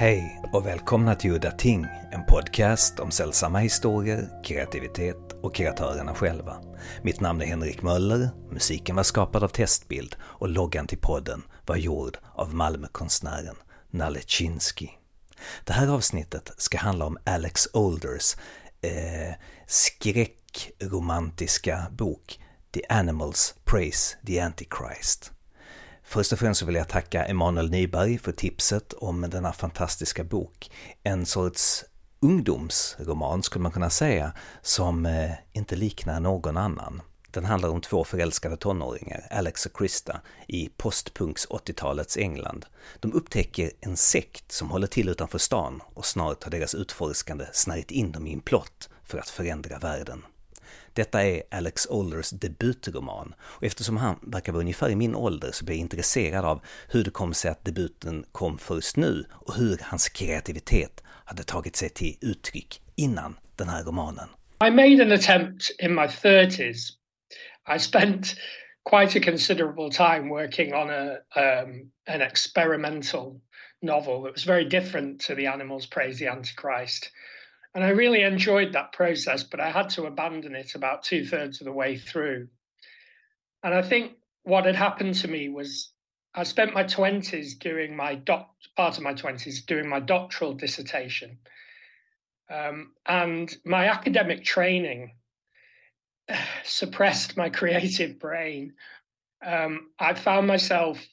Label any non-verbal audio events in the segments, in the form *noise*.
Hej och välkomna till Udda Ting, en podcast om sällsamma historier, kreativitet och kreatörerna själva. Mitt namn är Henrik Möller, musiken var skapad av Testbild och loggan till podden var gjord av Malmökonstnären Nalle Chinsky. Det här avsnittet ska handla om Alex Olders eh, skräckromantiska bok The Animals Praise the Antichrist. Först och främst så vill jag tacka Emanuel Nyberg för tipset om denna fantastiska bok. En sorts ungdomsroman skulle man kunna säga, som eh, inte liknar någon annan. Den handlar om två förälskade tonåringar, Alex och Krista, i postpunks 80-talets England. De upptäcker en sekt som håller till utanför stan och snart har deras utforskande snärjt in dem i en plott för att förändra världen. Detta är Alex Olders debutroman och eftersom han verkar vara ungefär i min ålder så blir jag intresserad av hur det kom sig att debuten kom först nu och hur hans kreativitet hade tagit sig till uttryck innan den här romanen. I made an attempt in my 30s. I spent quite a considerable time working on a um, an experimental novel that was very different to the Animals Praise the Antichrist. And I really enjoyed that process, but I had to abandon it about two thirds of the way through. And I think what had happened to me was I spent my 20s doing my doc, part of my 20s doing my doctoral dissertation. Um, and my academic training *sighs* suppressed my *laughs* creative brain. Um, I found myself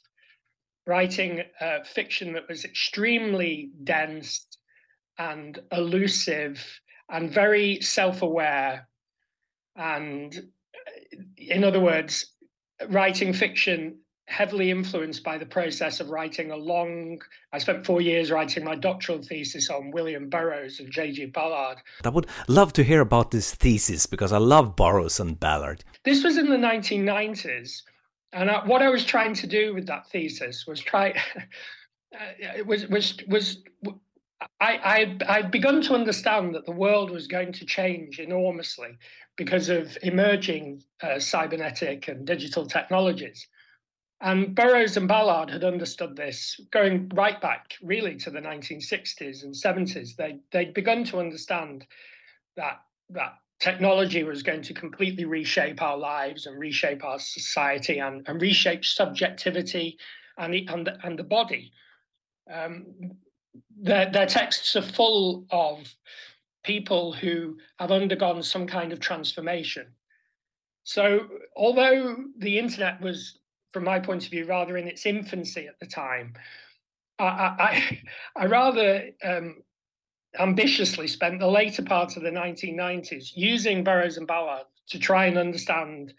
writing uh, fiction that was extremely dense and elusive and very self aware. And in other words, writing fiction heavily influenced by the process of writing a long i spent four years writing my doctoral thesis on william burroughs and j.g ballard i would love to hear about this thesis because i love burroughs and ballard this was in the 1990s and I, what i was trying to do with that thesis was try *laughs* uh, was was was I, I, I'd begun to understand that the world was going to change enormously because of emerging uh, cybernetic and digital technologies. And Burroughs and Ballard had understood this going right back really to the 1960s and 70s. They, they'd begun to understand that, that technology was going to completely reshape our lives and reshape our society and, and reshape subjectivity and the, and the, and the body. Um, their, their texts are full of people who have undergone some kind of transformation. So, although the internet was, from my point of view, rather in its infancy at the time, I, I, I *laughs* rather um, ambitiously spent the later part of the 1990s using Burroughs and Ballard to try and understand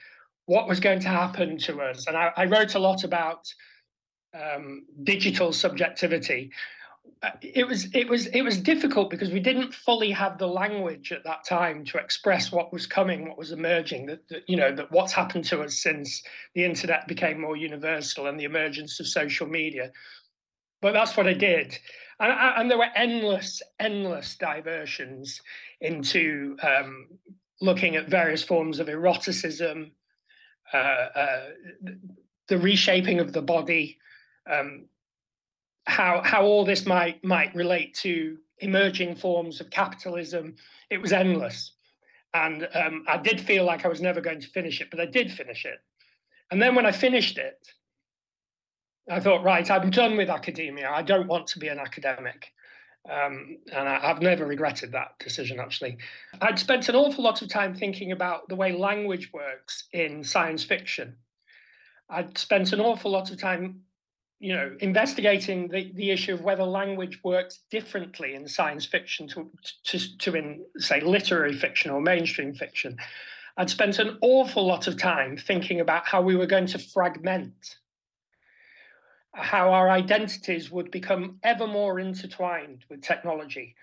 what was going to happen to us. And I, I wrote a lot about um, digital subjectivity it was it was it was difficult because we didn't fully have the language at that time to express what was coming, what was emerging. That, that, you know that what's happened to us since the internet became more universal and the emergence of social media. But that's what I did, and, and there were endless, endless diversions into um, looking at various forms of eroticism, uh, uh, the reshaping of the body. Um, how how all this might might relate to emerging forms of capitalism. It was endless, and um, I did feel like I was never going to finish it, but I did finish it. And then when I finished it, I thought, right, I'm done with academia. I don't want to be an academic. Um, and I, have never regretted that decision, actually. I'd spent an awful lot of time thinking about the way language works in science fiction. I'd spent an awful lot of time you know, investigating the, the issue of whether language works differently in science fiction to, to, to in, say, literary fiction or mainstream fiction, I'd spent an awful lot of time thinking about how we were going to fragment, how our identities would become ever more intertwined with technology,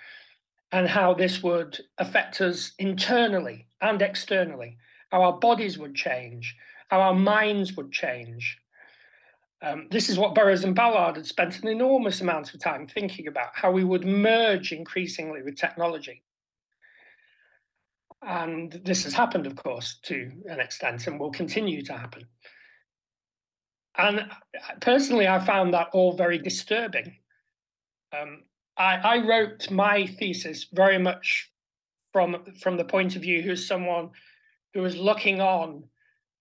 and how this would affect us internally and externally, how our bodies would change, how our minds would change um, this is what Burroughs and Ballard had spent an enormous amount of time thinking about how we would merge increasingly with technology. And this has happened, of course, to an extent and will continue to happen. And personally, I found that all very disturbing. Um, I, I wrote my thesis very much from from the point of view who's someone who was looking on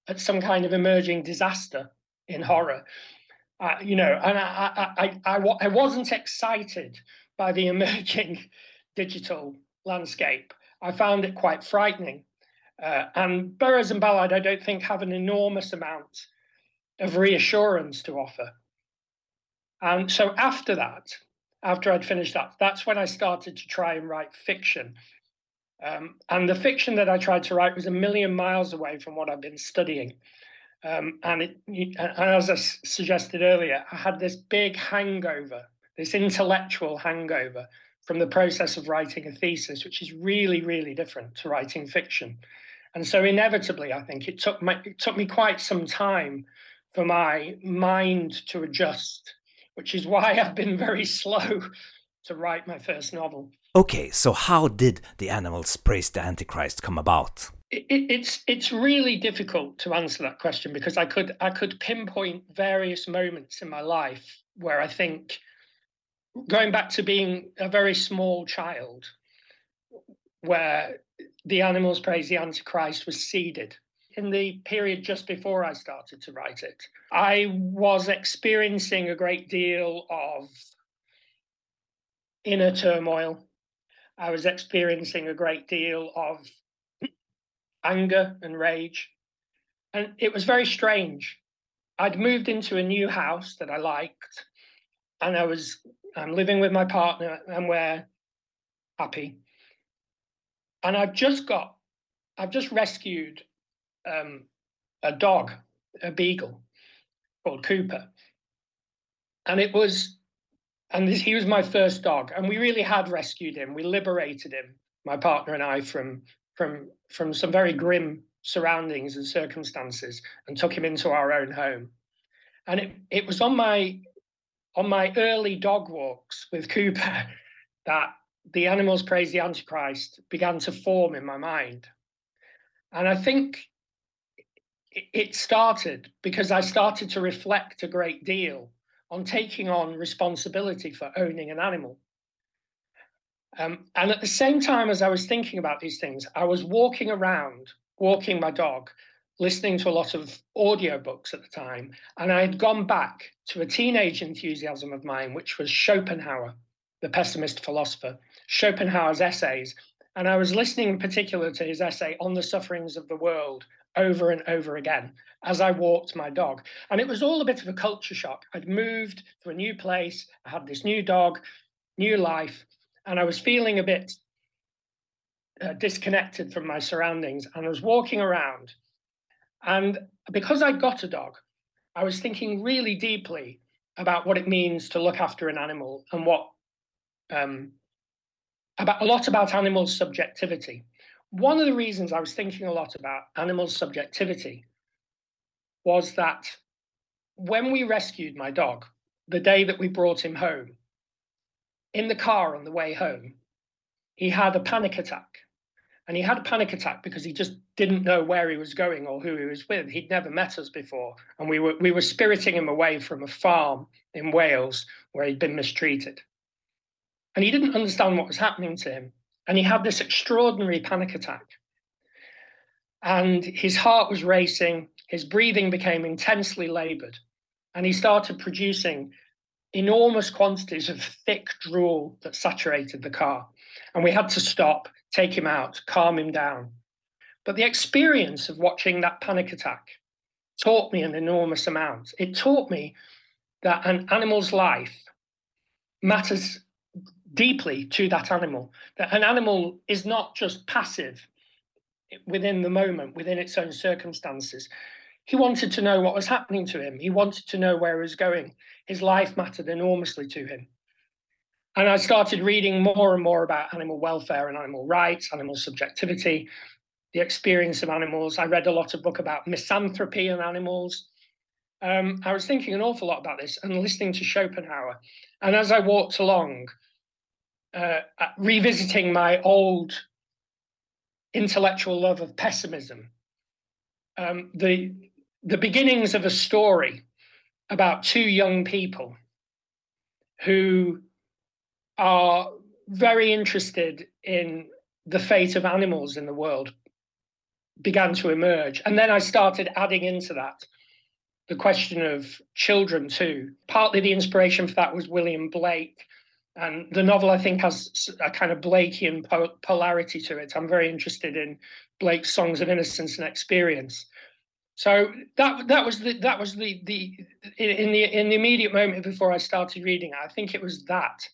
at some kind of emerging disaster in horror. Uh, you know, and I, I, I, I, I wasn't excited by the *laughs* emerging digital landscape. I found it quite frightening. Uh, and Burroughs and Ballard, I don't think, have an enormous amount of reassurance to offer. And so after that, after I'd finished that, that's when I started to try and write fiction. Um, and the fiction that I tried to write was a million miles away from what I've been studying. Um, and, it, as I suggested earlier, I had this big hangover, this intellectual hangover from the process of writing a thesis, which is really, really different to writing fiction. And so inevitably, I think it took my, it took me quite some time for my mind to adjust, which is why *laughs* I've been very slow to write my first novel. Okay, so how did the animals praise the Antichrist come about? It, it's it's really difficult to answer that question because I could I could pinpoint various moments in my life where I think going back to being a very small child where the animals praise the Antichrist was seeded in the period just before I started to write it. I was experiencing a great deal of inner turmoil. I was experiencing a great deal of anger and rage. And it was very strange. I'd moved into a new house that I liked, and I was I'm living with my partner, and we're happy. And I've just got, I've just rescued um, a dog, a beagle called Cooper, and it was and this, he was my first dog, and we really had rescued him. We liberated him, my partner and I, from from from some very grim surroundings and circumstances, and took him into our own home. And it it was on my on my early dog walks with Cooper *laughs* that the animals praise the Antichrist began to form in my mind. And I think it started because I started to reflect a great deal on taking on responsibility for owning an animal. Um, and at the same time as I was thinking about these things, I was walking around, walking my dog, listening to a lot of audiobooks at the time. And I had gone back to a teenage enthusiasm of mine, which was Schopenhauer, the pessimist philosopher, Schopenhauer's essays. And I was listening in particular to his essay on the sufferings of the world over and over again as I walked my dog. And it was all a bit of a culture shock. I'd moved to a new place, I had this new dog, new life, and I was feeling a bit uh, disconnected from my surroundings. And I was walking around. And because I got a dog, I was thinking really deeply about what it means to look after an animal and what um, about a lot about animals' subjectivity. One of the reasons I was thinking a lot about animals' subjectivity was that when we rescued my dog, the day that we brought him home, in the car on the way home, he had a panic attack. And he had a panic attack because he just didn't know where he was going or who he was with. He'd never met us before. And we were, we were spiriting him away from a farm in Wales where he'd been mistreated. And he didn't understand what was happening to him. And he had this extraordinary panic attack. And his heart was racing, his breathing became intensely labored, and he started producing enormous quantities of thick drool that saturated the car. And we had to stop, take him out, calm him down. But the experience of watching that panic attack taught me an enormous amount. It taught me that an animal's life matters deeply to that animal, that an animal is not just passive within the moment, within its own circumstances. He wanted to know what was happening to him. He wanted to know where he was going. His life mattered enormously to him. And I started reading more and more about animal welfare and animal rights, animal subjectivity, the experience of animals. I read a lot of book about misanthropy and animals. Um, I was thinking an awful lot about this and listening to Schopenhauer. And as I walked along, uh, revisiting my old intellectual love of pessimism, um, the the beginnings of a story about two young people who are very interested in the fate of animals in the world began to emerge. And then I started adding into that the question of children too. Partly the inspiration for that was William Blake. And the novel, I think, has a kind of Blakean polarity to it. I'm very interested in Blake's songs of innocence and experience. So that that was the that was the the in the in the immediate moment before I started reading. I think it was that.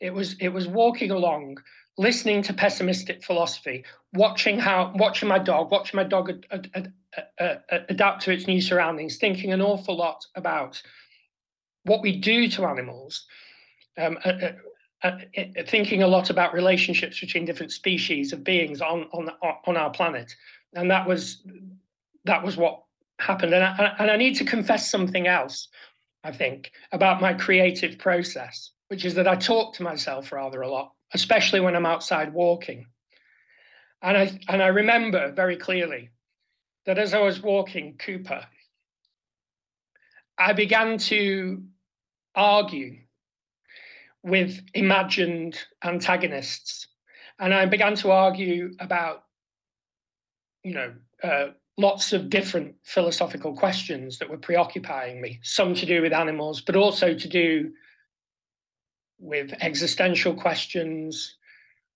It was it was walking along listening to pessimistic philosophy, watching how watching my dog, watching my dog ad, ad, ad, adapt to its new surroundings, thinking an awful lot about what we do to animals, um, uh, uh, thinking a lot about relationships between different species of beings on on on our planet, and that was that was what happened. And I, and I need to confess something else. I think about my creative process, which is that I talk to myself rather a lot especially when I'm outside walking. And I and I remember very clearly that as I was walking Cooper, I began to argue with imagined antagonists, and I began to argue about, you know, uh, lots of different philosophical questions that were preoccupying me. Some to do with animals, but also to do with existential questions,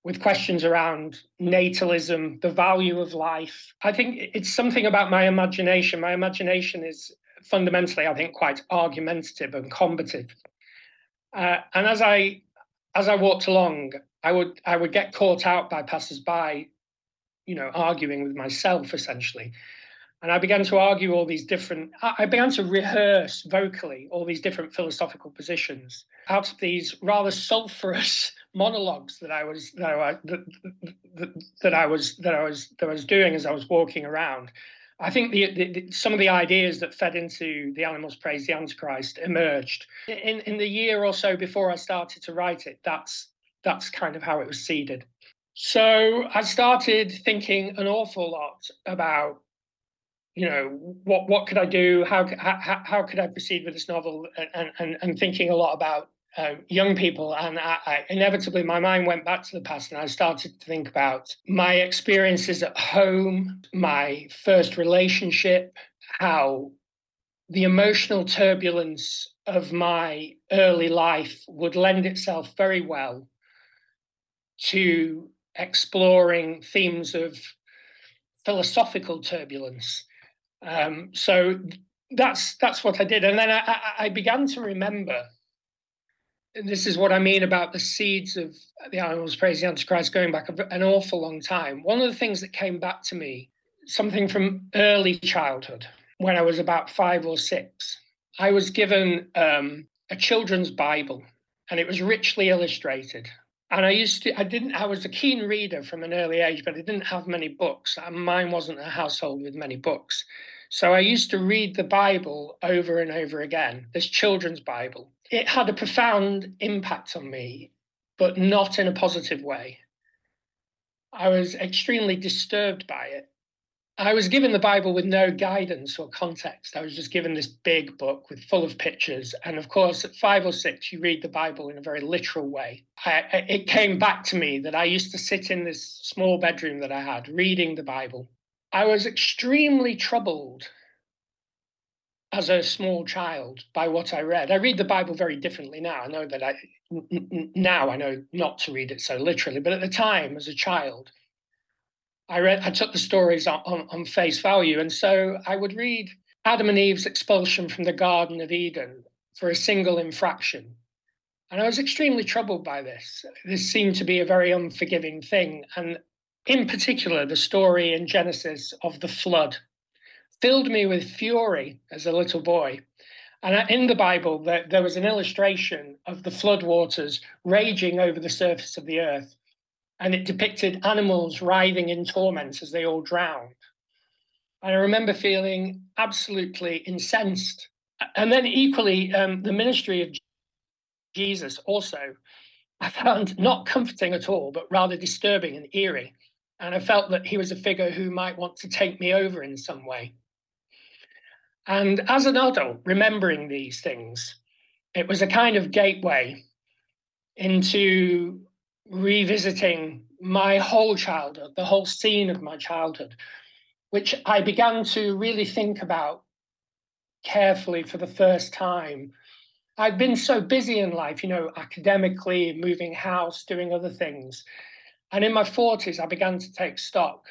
with questions around natalism, the value of life. I think it's something about my imagination. My imagination is fundamentally, I think, quite argumentative and combative. Uh, and as I as I walked along, I would I would get caught out by passers-by, you know, arguing with myself essentially. And I began to argue all these different, I began to rehearse vocally all these different philosophical positions out of these rather sulphurous *laughs* monologues that I was that I, that, that, I was that I was that I was doing as I was walking around. I think the, the, the, some of the ideas that fed into the animals praise the Antichrist emerged in in the year or so before I started to write it. That's that's kind of how it was seeded. So I started thinking an awful lot about you know what what could I do? How how, how could I proceed with this novel? And and, and thinking a lot about uh, young people, and I, I, inevitably my mind went back to the past, and I started to think about my experiences at home, my first relationship, how the emotional turbulence of my early life would lend itself very well to exploring themes of philosophical turbulence um, so that's that's what I did, and then I, I, began to remember. And this is what I mean about the seeds of the animals praise the Antichrist going back an awful long time. One of the things that came back to me, something from early childhood, when I was about five or six, I was given um, a children's Bible, and it was richly illustrated and I used to, I didn't, I was a keen reader from an early age, but I didn't have many books. Mine wasn't a household with many books. So I used to read the Bible over and over again, this children's Bible. It had a profound impact on me, but not in a positive way. I was extremely disturbed by it. I was given the Bible with no guidance or context. I was just given this big book with full of pictures. And of course, at five or six, you read the Bible in a very literal way. I, it came back to me that I used to sit in this small bedroom that I had reading the Bible. I was extremely troubled as a small child by what I read. I read the Bible very differently now. I know that I now I know not to read it so literally, but at the time, as a child, I read, I took the stories on, on, on face value. And so I would read Adam and Eve's expulsion from the Garden of Eden for a single infraction. And I was extremely troubled by this. This seemed to be a very unforgiving thing. And in particular, the story in Genesis of the flood filled me with fury as a little boy. And in the Bible, there, was an illustration of the flood waters raging over the surface of the earth and it depicted animals writhing in torment as they all drowned. And I remember feeling absolutely incensed. And then, equally, um, the ministry of Jesus also I found not comforting at all, but rather disturbing and eerie. And I felt that he was a figure who might want to take me over in some way. And as an adult, remembering these things, it was a kind of gateway into revisiting my whole childhood, the whole scene of my childhood, which I began to really think about carefully for the first time. I'd been so busy in life, you know, academically, moving house, doing other things. And in my 40s, I began to take stock.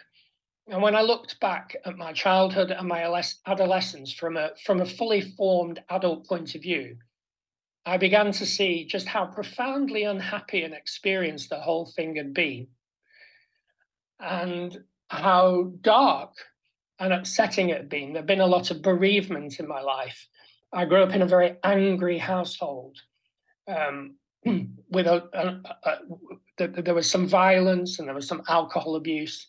And when I looked back at my childhood and my adolescence from a, from a fully formed adult point of view, I began to see just how profoundly unhappy and experienced the whole thing had been, and how dark and upsetting it had been. There'd been a lot of bereavement in my life. I grew up in a very angry household. Um, *clears throat* with a, a, a, a, there was some violence and there was some alcohol abuse,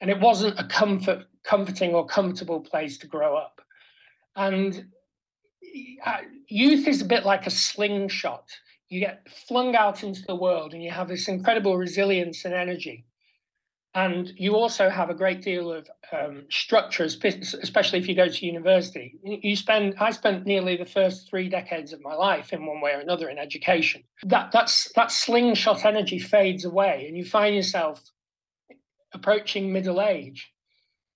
and it wasn't a comfort, comforting or comfortable place to grow up. And youth is a bit like a slingshot. You get flung out into the world and you have this incredible resilience and energy. And you also have a great deal of um, structure, especially if you go to university. You spend, I spent nearly the first three decades of my life in one way or another in education. That that's that slingshot energy fades away, and you find yourself approaching middle age,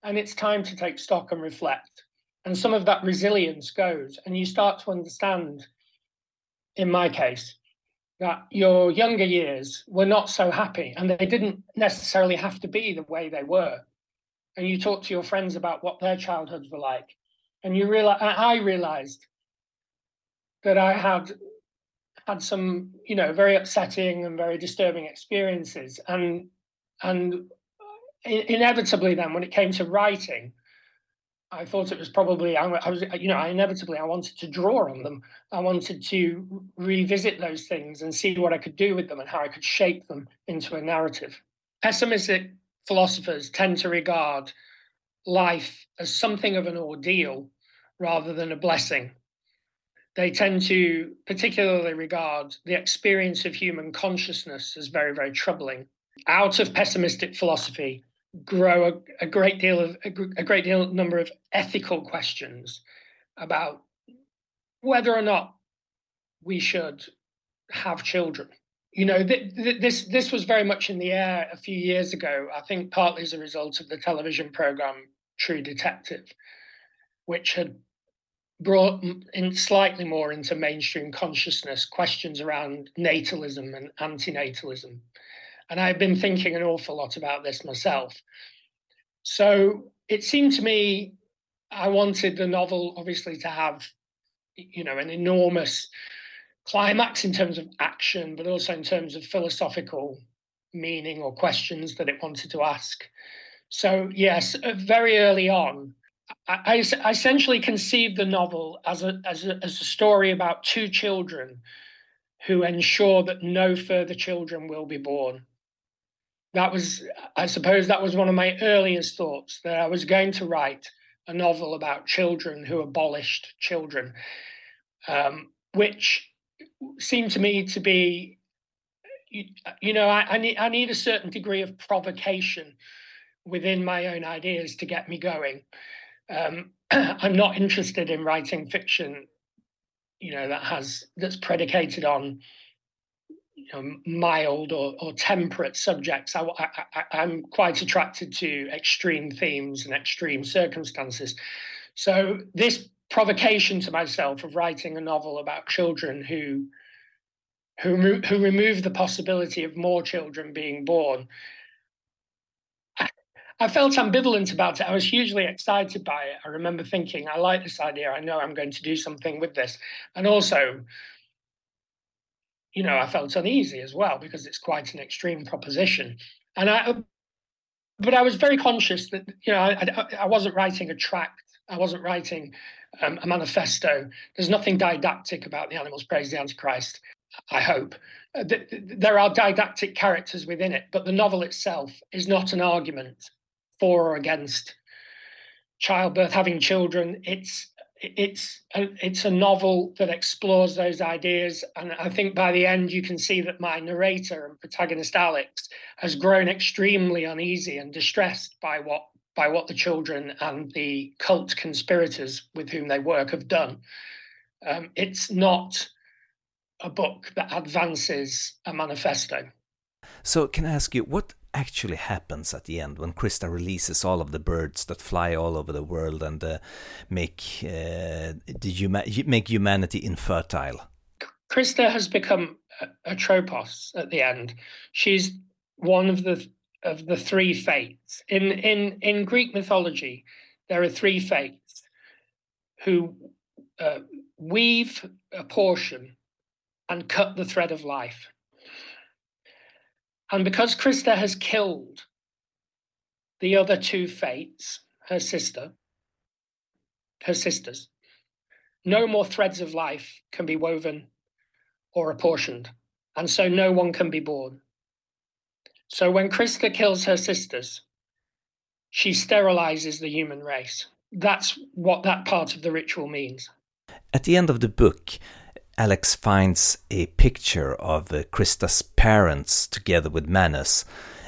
and it's time to take stock and reflect and some of that resilience goes and you start to understand in my case that your younger years were not so happy and they didn't necessarily have to be the way they were. And you talk to your friends about what their childhoods were like and you realize i realized that i had had some you know very upsetting and very disturbing experiences and and uh, inevitably then when it came to writing I thought it was probably I, was you know I inevitably I wanted to draw on them. I wanted to revisit those things and see what I could do with them and how I could shape them into a narrative. Pessimistic philosophers tend to regard life as something of an ordeal rather than a blessing. They tend to particularly regard the experience of human consciousness as very, very troubling. Out of pessimistic philosophy, grow a, a great deal of a, a, great deal number of ethical questions about whether or not we should have children. You know, th- th- this this was very much in the air a few years ago. I think partly as a result of the television program True Detective, which had brought in slightly more into mainstream consciousness questions around natalism and antinatalism and I've been thinking an awful lot about this myself. So it seemed to me I wanted the novel obviously to have, you know, an enormous climax in terms of action, but also in terms of philosophical meaning or questions that it wanted to ask. So, yes, very early on, I, I essentially conceived the novel as a, as, a, as a story about two children who ensure that no further children will be born that was, I suppose, that was one of my earliest thoughts that I was going to write a novel about children who abolished children, um, which seemed to me to be, you, you know, I, I, need I need a certain degree of provocation within my own ideas to get me going. Um, *clears throat* I'm not interested in writing fiction, you know, that has that's predicated on you know, mild or, or temperate subjects. I, am quite attracted to extreme themes and extreme circumstances. So this provocation to myself of writing a novel about children who who who remove the possibility of more children being born. I felt ambivalent about it. I was hugely excited by it. I remember thinking, I like this idea. I know I'm going to do something with this. And also, you know, I felt uneasy as well because it's quite an extreme proposition. And I, but I was very conscious that you know I, I wasn't writing a tract, I wasn't writing um, a manifesto. There's nothing didactic about the animals praise the Antichrist. I hope uh, there are didactic characters within it, but the novel itself is not an argument for or against childbirth, having children. It's it's a, it's a novel that explores those ideas and i think by the end you can see that my narrator and protagonist alex has grown extremely uneasy and distressed by what by what the children and the cult conspirators with whom they work have done um, it's not a book that advances a manifesto. So, can I ask you what actually happens at the end when Krista releases all of the birds that fly all over the world and uh, make uh, the make humanity infertile? Krista has become a, Atropos at the end. She's one of the of the three fates in in in Greek mythology. There are three fates who uh, weave a portion and cut the thread of life. And because Krista has killed the other two fates, her sister, her sisters, no more threads of life can be woven or apportioned. And so no one can be born. So when Krista kills her sisters, she sterilizes the human race. That's what that part of the ritual means. At the end of the book, Alex finds a picture of uh, Krista's parents together with Manus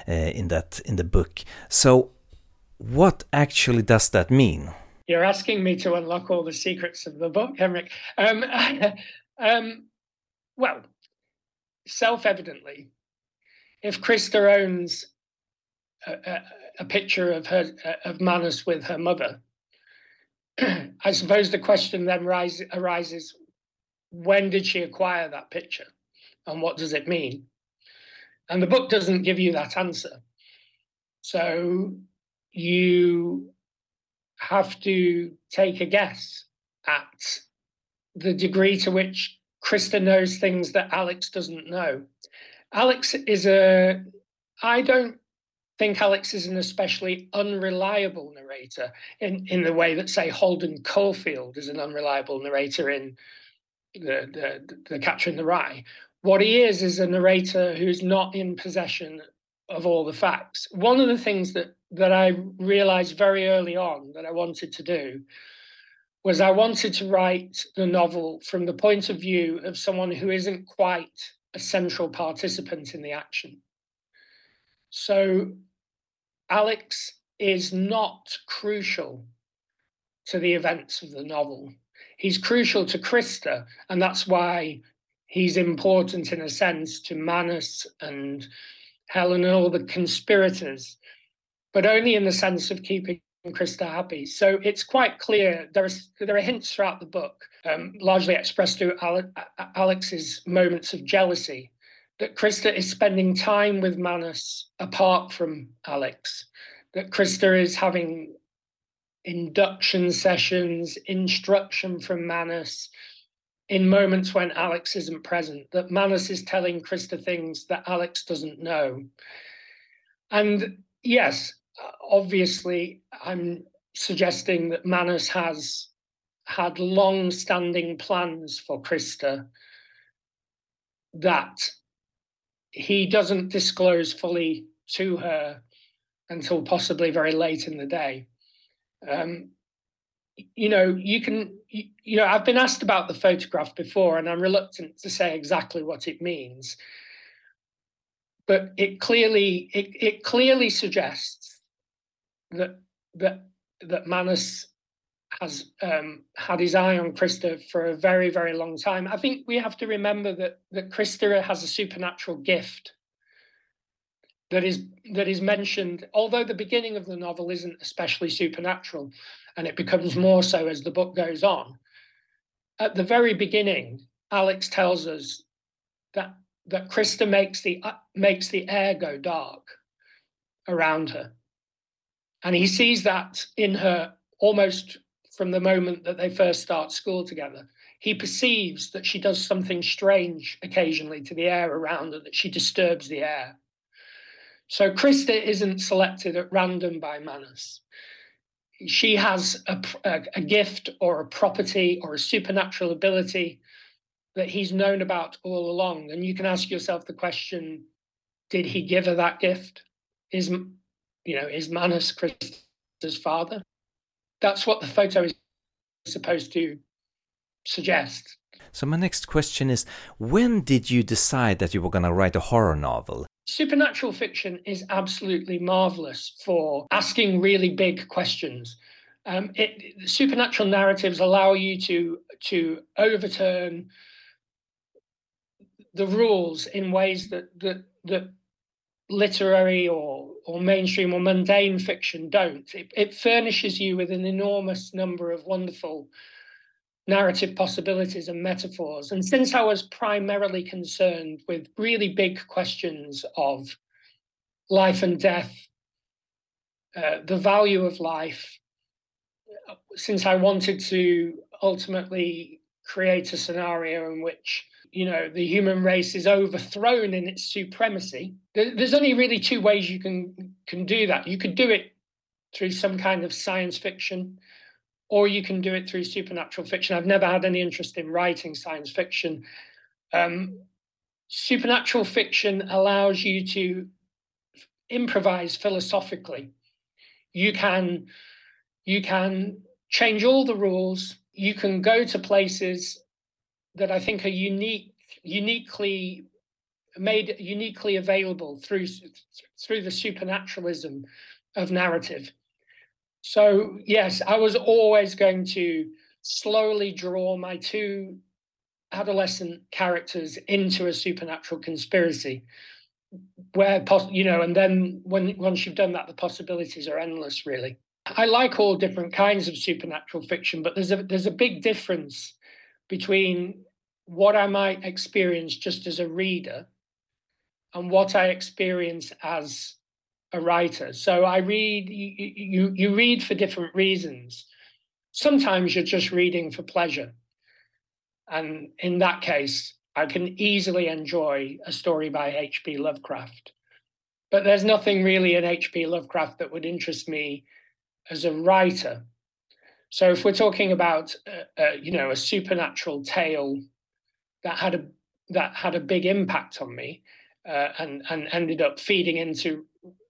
uh, in that in the book. So, what actually does that mean? You're asking me to unlock all the secrets of the book, Henrik. Um, *laughs* um, well, self-evidently, if Krista owns a, a, a picture of her of Manus with her mother, *clears throat* I suppose the question then rise, arises: when did she acquire that picture and what does it mean? And the book doesn't give you that answer. So you have to take a guess at the degree to which Krista knows things that Alex doesn't know. Alex is a, I don't think Alex is an especially unreliable narrator in, in the way that, say, Holden Caulfield is an unreliable narrator in the, the, the catcher in the rye. What he is is a narrator who's not in possession of all the facts. One of the things that that I realized very early on that I wanted to do was I wanted to write the novel from the point of view of someone who isn't quite a central participant in the action. So Alex is not crucial to the events of the novel he's crucial to Krista, and that's why he's important in a sense to Manus and Helen and all the conspirators, but only in the sense of keeping Krista happy. So it's quite clear there are there are hints throughout the book, um, largely expressed through Alex's moments of jealousy, that Krista is spending time with Manus apart from Alex, that Krista is having induction sessions, instruction from Manus in moments when Alex isn't present, that Manus is telling Krista things that Alex doesn't know. And yes, obviously, I'm suggesting that Manus has had long standing plans for Krista that he doesn't disclose fully to her until possibly very late in the day. Um, you know, you can, you, you know, I've been asked about the photograph before, and I'm reluctant to say exactly what it means. But it clearly, it, it clearly suggests that that that Manus has um, had his eye on Krista for a very, very long time. I think we have to remember that that Krista has a supernatural gift that is that is mentioned, although the beginning of the novel isn't especially supernatural, and it becomes more so as the book goes on. At the very beginning, Alex tells us that that Krista makes the uh, makes the air go dark around her, and he sees that in her almost from the moment that they first start school together. He perceives that she does something strange occasionally to the air around her, that she disturbs the air. So Krista isn't selected at random by Manus. She has a, a, a gift or a property or a supernatural ability that he's known about all along. And you can ask yourself the question did he give her that gift? Is, you know, is Manus Krista's father? That's what the photo is supposed to suggest. So, my next question is when did you decide that you were going to write a horror novel? Supernatural fiction is absolutely marvelous for asking really big questions. Um, it, supernatural narratives allow you to to overturn the rules in ways that that that literary or or mainstream or mundane fiction don't. It, it furnishes you with an enormous number of wonderful narrative possibilities and metaphors. And since I was primarily concerned with really big questions of life and death, uh, the value of life, since I wanted to ultimately create a scenario in which you know the human race is overthrown in its supremacy there's only really two ways you can can do that you could do it through some kind of science fiction or you can do it through supernatural fiction. I've never had any interest in writing science fiction. Um, supernatural fiction allows you to improvise philosophically. You can you can change all the rules. You can go to places that I think are unique, uniquely made uniquely available through through the supernaturalism of narrative. So yes, I was always going to slowly draw my two adolescent characters into a supernatural conspiracy where you know and then when once you've done that the possibilities are endless really. I like all different kinds of supernatural fiction but there's a there's a big difference between what I might experience just as a reader and what I experience as a writer. So I read you, you you read for different reasons. Sometimes you're just reading for pleasure. And in that case, I can easily enjoy a story by H.P. Lovecraft. But there's nothing really in H.P. Lovecraft that would interest me as a writer. So if we're talking about, uh, uh, you know, a supernatural tale that had a that had a big impact on me, uh, and and ended up feeding into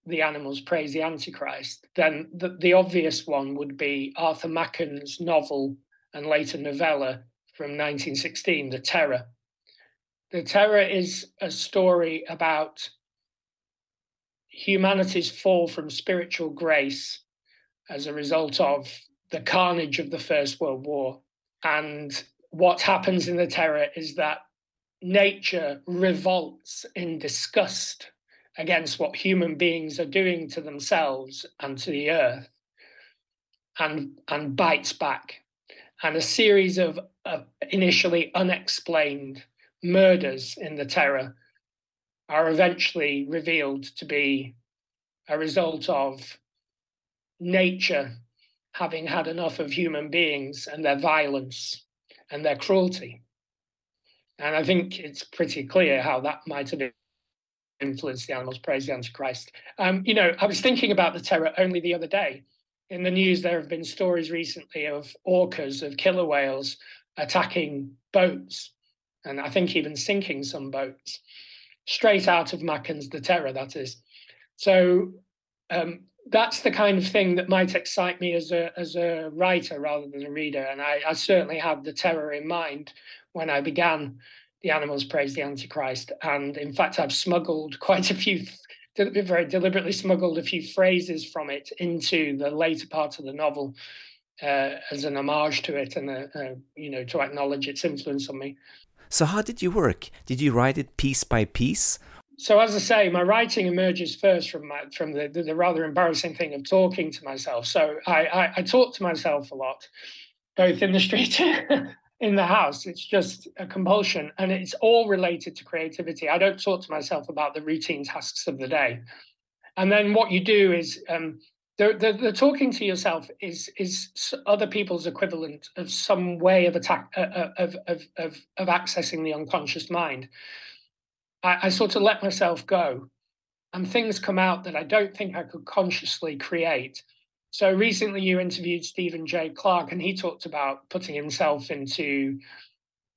the animals praise the Antichrist, then the, the obvious one would be Arthur Machen's novel and later novella from 1916, The Terror. The Terror is a story about humanity's fall from spiritual grace as a result of the carnage of the First World War. And what happens in the terror is that nature revolts in disgust against what human beings are doing to themselves and to the earth and and bites back and a series of uh, initially unexplained murders in the terror are eventually revealed to be a result of nature having had enough of human beings and their violence and their cruelty. And I think it's pretty clear how that might have influenced the animals praise the Antichrist. Um, you know, I was thinking about the terror only the other day. In the news, there have been stories recently of orcas, of killer whales attacking boats, and I think even sinking some boats, straight out of Machen's The Terror, that is. So um, that's the kind of thing that might excite me as a as a writer rather than a reader. And I, I certainly had the terror in mind when I began the animals praise the Antichrist. And in fact, I've smuggled quite a few, very deliberately smuggled a few phrases from it into the later part of the novel uh, as an homage to it and, uh, uh, you know, to acknowledge its influence on me. So, how did you work? Did you write it piece by piece? so as I say, my writing emerges first from my, from the, the, the rather embarrassing thing of talking to myself. So I, I, I talk to myself a lot, both in the street, *laughs* in the house. It's just a compulsion, and it's all related to creativity. I don't talk to myself about the routine tasks of the day, and then what you do is um, the, the, the talking to yourself is is other people's equivalent of some way of attack uh, uh of, of of of accessing the unconscious mind. I, I sort of let myself go and things come out that I don't think I could consciously create. So recently you interviewed Stephen J. Clark and he talked about putting himself into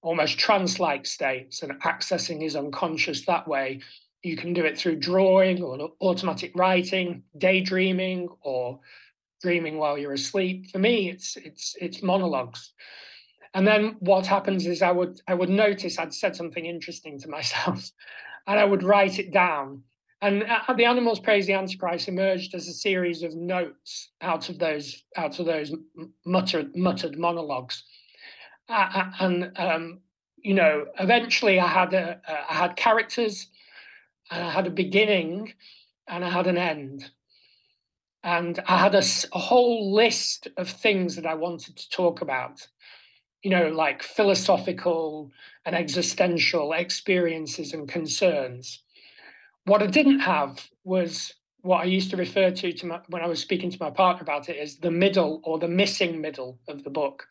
almost trance-like states and accessing his unconscious that way. You can do it through drawing or automatic writing, daydreaming, or dreaming while you're asleep. For me, it's it's it's monologues. And then what happens is I would I would notice I'd said something interesting to myself, *laughs* and I would write it down. And uh, the animals praise the Antichrist emerged as a series of notes out of those out of those muttered muttered monologues, uh, uh, and um, you know, eventually I had a, I had characters, and I had a beginning, and I had an end, and I had a, a whole list of things that I wanted to talk about, you know, like philosophical and existential experiences and concerns. What I didn't have was what I used to refer to, to my, when I was speaking to my partner about it is the middle or the missing middle of the book.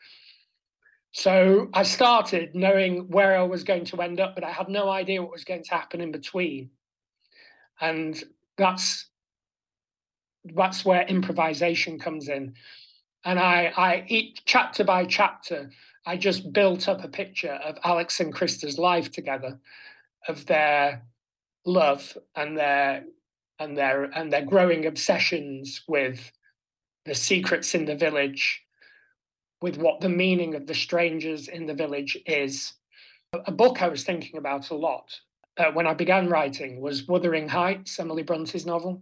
So I started knowing where I was going to end up, but I had no idea what was going to happen in between. And that's that's where improvisation comes in. And I, I each chapter by chapter, I just built up a picture of Alex and Krista's life together, of their love and their and their and their growing obsessions with the secrets in the village, with what the meaning of the strangers in the village is. A book I was thinking about a lot uh, when I began writing was Wuthering Heights, Emily Bronte's novel.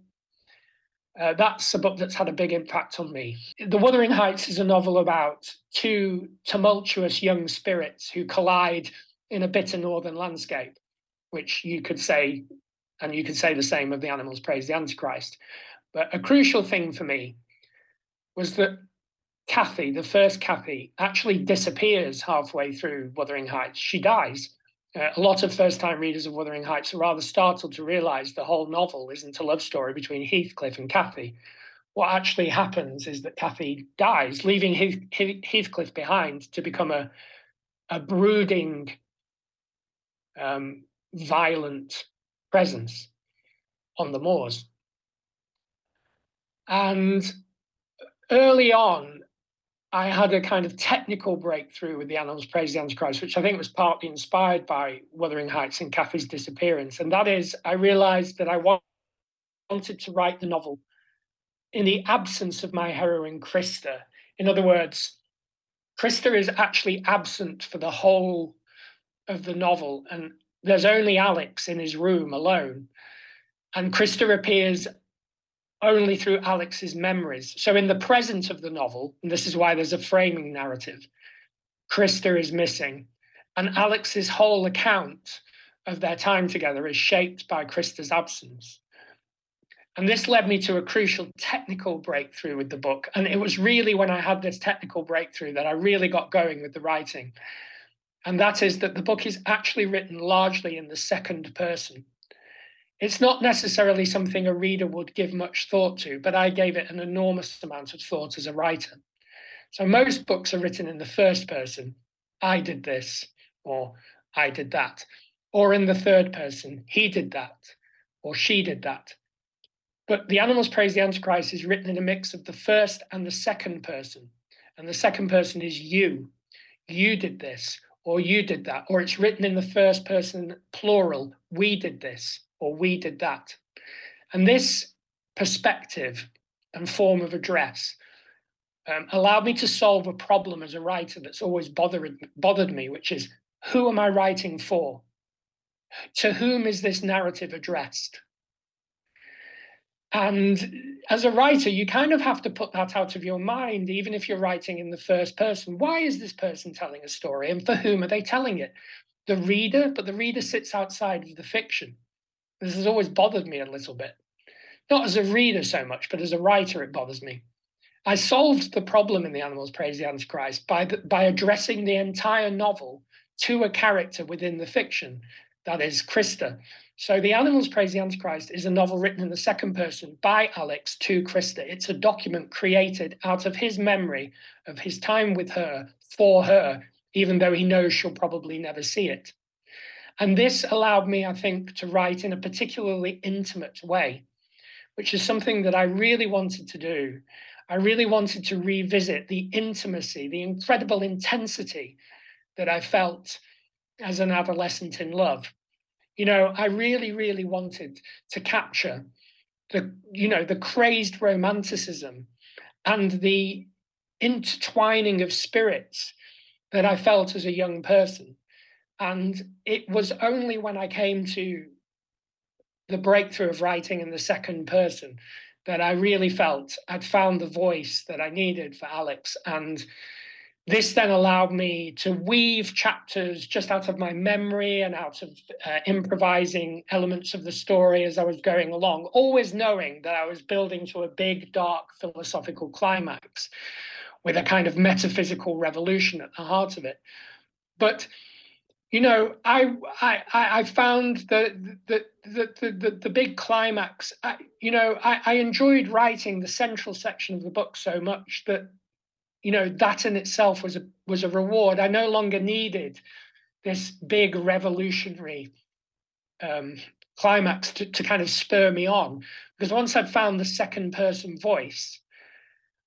Uh, that's a book that's had a big impact on me. The Wuthering Heights is a novel about two tumultuous young spirits who collide in a bitter northern landscape, which you could say and you could say the same of the animals praise the Antichrist. But a crucial thing for me was that Cathy, the first Cathy, actually disappears halfway through Wuthering Heights. She dies. Uh, a lot of first time readers of Wuthering Heights are rather startled to realize the whole novel isn't a love story between Heathcliff and Cathy. What actually happens is that Cathy dies, leaving Heath- Heathcliff behind to become a, a brooding, um, violent presence on the moors. And early on, I had a kind of technical breakthrough with the Animals Praise the Antichrist, which I think was partly inspired by Wuthering Heights and Cathy's disappearance. And that is, I realized that I wanted to write the novel in the absence of my heroine, Krista. In other words, Krista is actually absent for the whole of the novel. And there's only Alex in his room alone. And Krista appears only through Alex's memories. So, in the present of the novel, and this is why there's a framing narrative, Krista is missing. And Alex's whole account of their time together is shaped by Krista's absence. And this led me to a crucial technical breakthrough with the book. And it was really when I had this technical breakthrough that I really got going with the writing and that is that the book is actually written largely in the second person. It's not necessarily something a reader would give much thought to, but I gave it an enormous amount of thought as a writer. So most books are written in the first person. I did this, or I did that. Or in the third person, he did that, or she did that. But The Animals Praise the Antichrist is written in a mix of the first and the second person. And the second person is you. You did this, or you did that, or it's written in the first person plural, we did this, or we did that. And this perspective and form of address um, allowed me to solve a problem as a writer that's always bothered, bothered me, which is who am I writing for? To whom is this narrative addressed? And as a writer, you kind of have to put that out of your mind, even if you're writing in the first person. Why is this person telling a story and for whom are they telling it? The reader, but the reader sits outside of the fiction. This has always bothered me a little bit. Not as a reader so much, but as a writer, it bothers me. I solved the problem in The Animals Praise the Antichrist by, the, by addressing the entire novel to a character within the fiction, that is Krista, so The Animals Praise the Antichrist is a novel written in the second person by Alex to Krista. It's a document created out of his memory of his time with her for her, even though he knows she'll probably never see it. And this allowed me, I think, to write in a particularly intimate way, which is something that I really wanted to do. I really wanted to revisit the intimacy, the incredible intensity that I felt as an adolescent in love you know, I really, really wanted to capture the, you know, the crazed romanticism and the intertwining of spirits that I felt as a young person. And it was only when I came to the breakthrough of writing in the second person that I really felt I'd found the voice that I needed for Alex. And this then allowed me to weave chapters just out of my memory and out of uh, improvising elements of the story as I was going along, always knowing that I was building to a big, dark philosophical climax with a kind of metaphysical revolution at the heart of it. But you know, I I I found the the the the, the, big climax. I, you know, I, I enjoyed writing the central section of the book so much that you know that in itself was a was a reward. I no longer needed this big revolutionary um, climax to, to kind of spur me on because once I'd found the second person voice,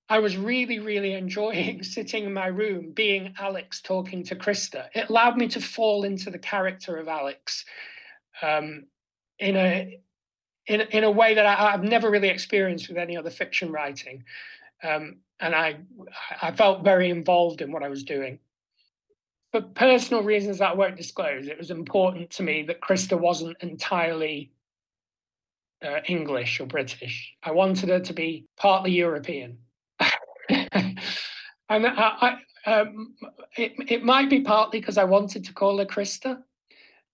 I was really really *laughs* enjoying sitting in my room being Alex talking to Krista. It allowed me to fall into the character of Alex um, in a in, in a way that I, have never really experienced with any other fiction writing. Um, and I I felt very involved in what I was doing. For personal reasons that I won't disclose, it was important to me that Krista wasn't entirely uh, English or British. I wanted her to be partly European. *laughs* and I, I um, it, it might be partly because I wanted to call her Krista,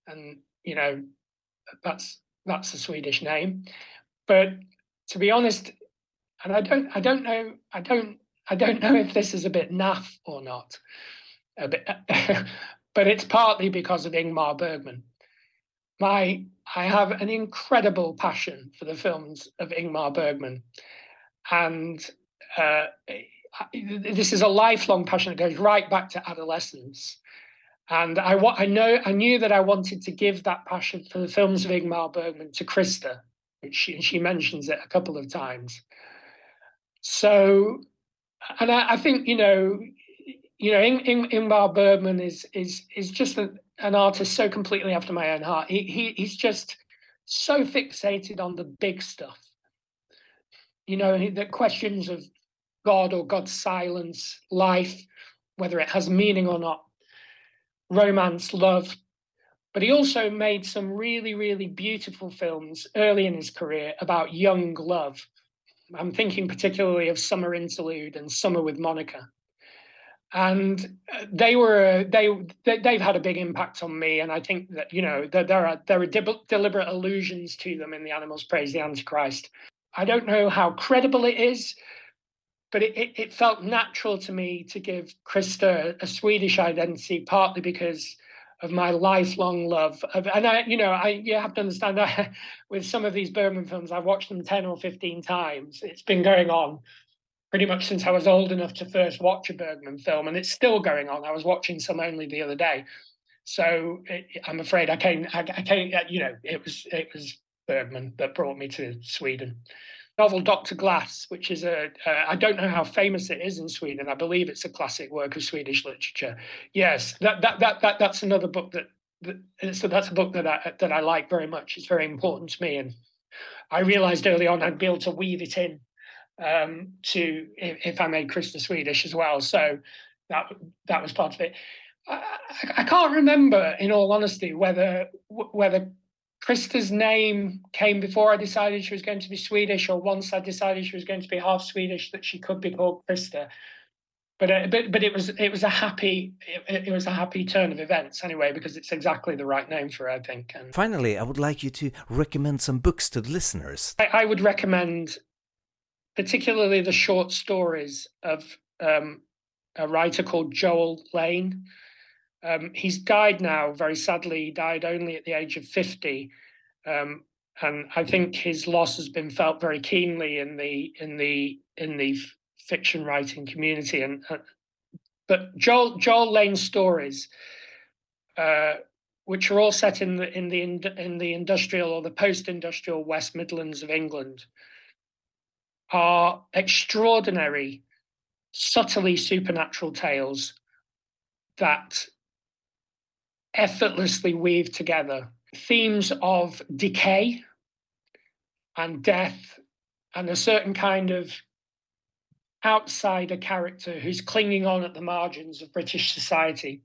and you know, that's that's a Swedish name. But to be honest, and I don't I don't know I don't I don't know if this is a bit naff or not, a bit, *laughs* but it's partly because of Ingmar Bergman. My I have an incredible passion for the films of Ingmar Bergman, and uh, this is a lifelong passion that goes right back to adolescence. And I, I know I knew that I wanted to give that passion for the films of Ingmar Bergman to Krista, she, she mentions it a couple of times. So, and I, I think you know, you know, In, In, Ingmar Bergman is is is just an artist so completely after my own heart. He, he he's just so fixated on the big stuff. You know, the questions of God or God's silence, life, whether it has meaning or not, romance, love. But he also made some really, really beautiful films early in his career about young love I'm thinking particularly of Summer Interlude and Summer with Monica. And uh, they were they they've had a big impact on me, and I think that you know that there are there are deliberate allusions to them in the Animals Praise the Antichrist. I don't know how credible it is, but it, it, it felt natural to me to give Krista a Swedish identity, partly because of my lifelong love and I, you know, I you have to understand that *laughs* with some of these Bergman films, I've watched them ten or fifteen times. It's been going on pretty much since I was old enough to first watch a Bergman film, and it's still going on. I was watching some only the other day, so it, I'm afraid I came, I, I you know, it was it was Bergman that brought me to Sweden novel Dr. Glas, which is a uh, I don't know how famous it is in Sweden. I believe it's a classic work of Swedish literature. Yes, that that that, that that's another book that, that so that's a book that I that I like very much. It's very important to me, and I realised early on I'd be able to weave it in um, to if, if, I made Krista Swedish as well. So that that was part of it. I, I can't remember, in all honesty, whether whether Krista's name came before I decided she was going to be Swedish, or once I decided she was going to be half Swedish, that she could be called Krista. But uh, but but it was it was a happy it, it, was a happy turn of events anyway because it's exactly the right name for her, I think. And finally, I would like you to recommend some books to the listeners. I, I would recommend, particularly the short stories of um, a writer called Joel Lane. Um, he's died now, very sadly. He died only at the age of 50. Um, and I think his loss has been felt very keenly in the in the in the fiction writing community. And uh, but Joel Joel Lane's stories, uh, which are all set in the in the in the industrial or the post-industrial West Midlands of England, are extraordinary, subtly supernatural tales that effortlessly weave together themes of decay and death and a certain kind of outsider character who's clinging on at the margins of British society.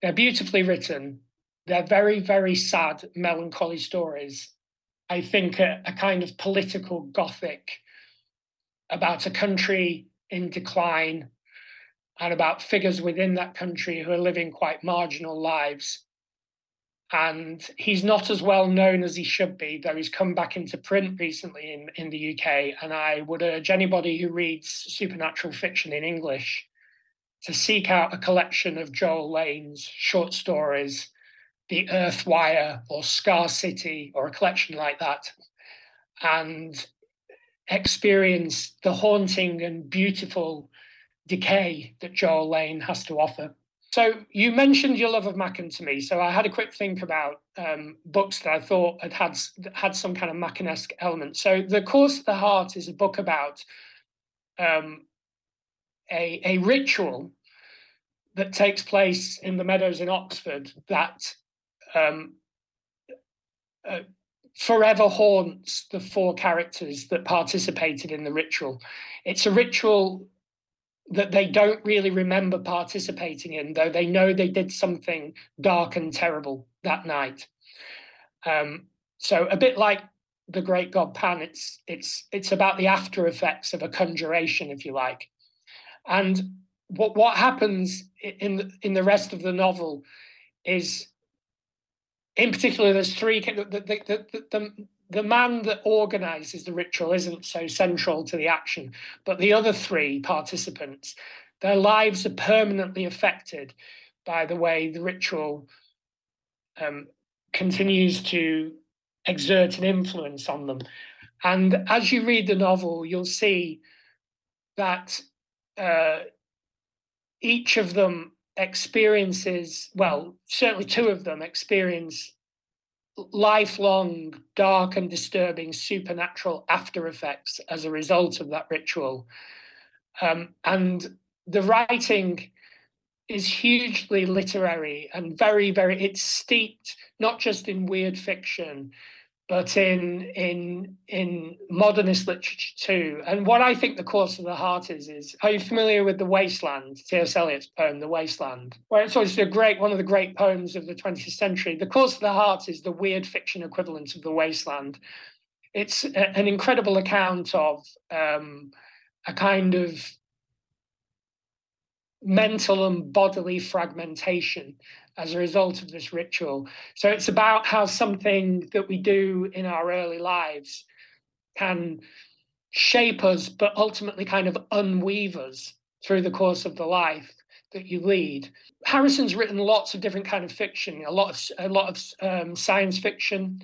They're beautifully written. They're very, very sad, melancholy stories. I think a, a kind of political gothic about a country in decline and about figures within that country who are living quite marginal lives. And he's not as well known as he should be, though he's come back into print recently in, in the UK. And I would urge anybody who reads supernatural fiction in English to seek out a collection of Joel Lane's short stories, The Earth Wire or Scar City, or a collection like that, and experience the haunting and beautiful decay that Joel Lane has to offer. So you mentioned your love of Machen to me, so I had a quick think about um, books that I thought had had had some kind of Machen-esque element. So the Course of the Heart is a book about um, a a ritual that takes place in the meadows in Oxford that um, uh, forever haunts the four characters that participated in the ritual. It's a ritual that they don't really remember participating in, though they know they did something dark and terrible that night. Um, so a bit like the great god Pan, it's it's it's about the after effects of a conjuration, if you like. And what what happens in the, in the rest of the novel is, in particular, there's three. The the the, the, the man that organizes the ritual isn't so central to the action, but the other three participants, their lives are permanently affected by the way the ritual um, continues to exert an influence on them. And as you read the novel, you'll see that uh, each of them experiences, well, certainly two of them experience lifelong, dark, and disturbing supernatural after effects as a result of that ritual. Um, and the writing is hugely literary and very, very, it's steeped not just in weird fiction, but in in in modernist literature too. And what I think the course of the heart is is are you familiar with the Wasteland, T.S. Eliot's poem, The Wasteland? Well, it's always a great one of the great poems of the 20th century. The course of the heart is the weird fiction equivalent of The Wasteland. It's a, an incredible account of um, a kind of mental and bodily fragmentation as a result of this ritual. So it's about how something that we do in our early lives can shape us, but ultimately kind of unweave us through the course of the life that you lead. Harrison's written lots of different kind of fiction, a lot of a lot of um, science fiction,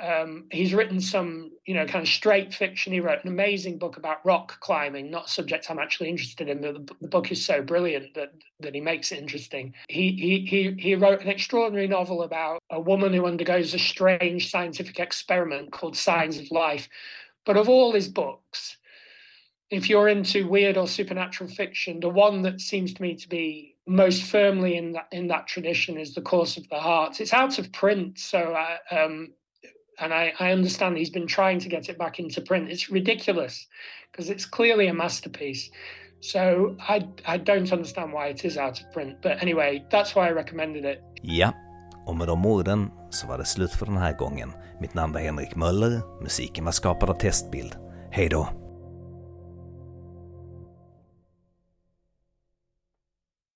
um, he's written some, you know, kind of straight fiction. He wrote an amazing book about rock climbing, not subject I'm actually interested in. The, the book is so brilliant that that he makes it interesting. He he he he wrote an extraordinary novel about a woman who undergoes a strange scientific experiment called Signs of Life. But of all his books, if you're into weird or supernatural fiction, the one that seems to me to be most firmly in that in that tradition is the Course of the Heart. It's out of print, so I, um, and I, I understand he's been trying to get it back into print. It's ridiculous because it's clearly a masterpiece. So I, I don't understand why it is out of print. But anyway, that's why I recommended it. Ja, och med de orden så var det slut för den här gången. Mitt namn var Henrik Möller, musiken var skapad av Testbild. Hej då!